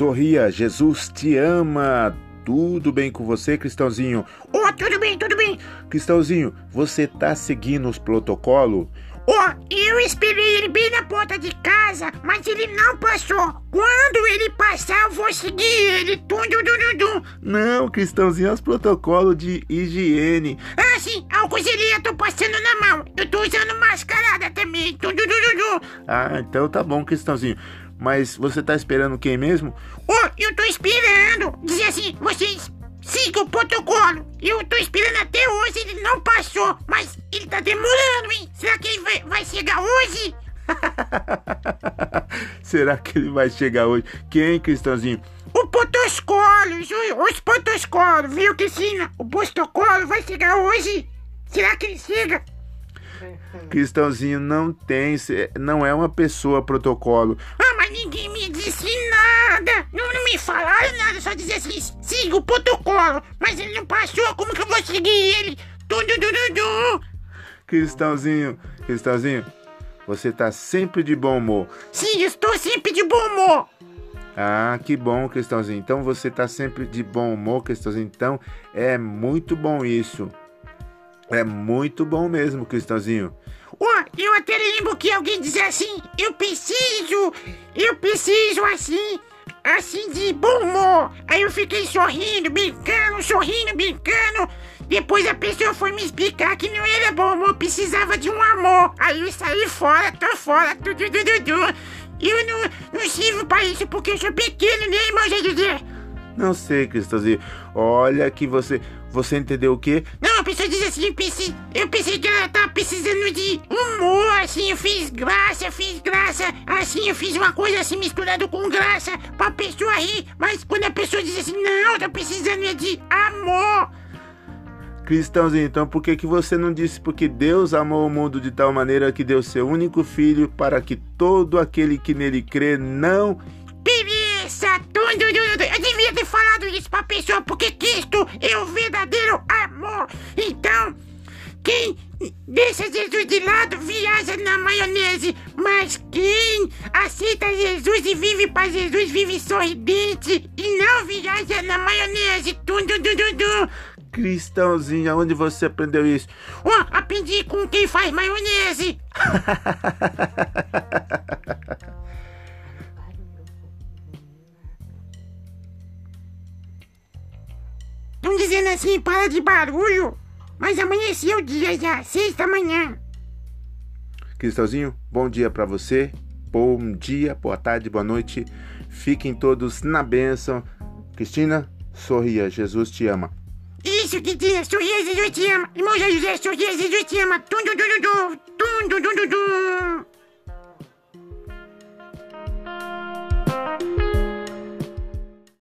Sorria, Jesus te ama. Tudo bem com você, Cristãozinho? Oh, tudo bem, tudo bem. Cristãozinho, você tá seguindo os protocolos? Oh, eu esperei ele bem na porta de casa, mas ele não passou. Quando ele passar, eu vou seguir ele. Tum, dum, dum, dum. Não, Cristãozinho, os protocolos de higiene. Ah, sim, álcool eu tô passando na mão. Eu tô usando mascarada também. Tum, dum, dum, dum. Ah, então tá bom, Cristãozinho. Mas você tá esperando quem mesmo? Oh, eu tô esperando. Dizer assim, vocês sigam o protocolo. Eu tô esperando até hoje, ele não passou. Mas ele tá demorando, hein? Será que ele vai, vai chegar hoje? Será que ele vai chegar hoje? Quem, Cristãozinho? O protocolo, os, os protocolos, viu, Cristina? O protocolo vai chegar hoje. Será que ele chega? Cristãozinho não tem, não é uma pessoa protocolo. Ah, ninguém me disse nada. Não, não me falaram nada, só dizer assim, siga o protocolo. Mas ele não passou, como que eu vou seguir ele? Tum, tum, tum, tum. Cristãozinho, Cristãozinho, você tá sempre de bom humor. Sim, estou sempre de bom humor. Ah, que bom, Cristãozinho. Então você tá sempre de bom humor, Cristãozinho. Então é muito bom isso. É muito bom mesmo, Cristãozinho. Oh, eu até lembro que alguém dizia assim: eu preciso, eu preciso assim, assim de bom humor. Aí eu fiquei sorrindo, brincando, sorrindo, brincando. Depois a pessoa foi me explicar que não era bom humor, precisava de um amor. Aí eu saí fora, tô fora, tudo, tudo, tudo. Eu não, não sirvo pra isso porque eu sou pequeno, né, irmão José? Não sei, Cristãozinho. Olha que você. Você entendeu o quê? Não, a pessoa diz assim, eu pensei, eu pensei que ela tava precisando de humor, assim, eu fiz graça, eu fiz graça, assim, eu fiz uma coisa assim misturado com graça pra pessoa rir, mas quando a pessoa diz assim, não, eu tô precisando é de amor. Cristãozinho, então por que, que você não disse porque Deus amou o mundo de tal maneira que deu seu único filho para que todo aquele que nele crê não Beleza, tudo, tudo, eu devia ter falado isso pra pessoa porque Cristo é o verdadeiro amor. Então, quem deixa Jesus de lado viaja na maionese, mas quem aceita Jesus e vive para Jesus vive sorridente e não viaja na maionese. Tum, tum, tum, tum, tum. Cristãozinho, aonde você aprendeu isso? Oh, aprendi com quem faz maionese. dizendo assim, para de barulho. Mas amanheceu o dia já, sexta manhã. Cristalzinho, bom dia para você. Bom dia, boa tarde, boa noite. Fiquem todos na bênção. Cristina, sorria, Jesus te ama. Isso, que diz sorria, Jesus te ama. Irmão José, sorria, Jesus te ama. Tum, tum, tum, tum, tum, tum, tum, tum.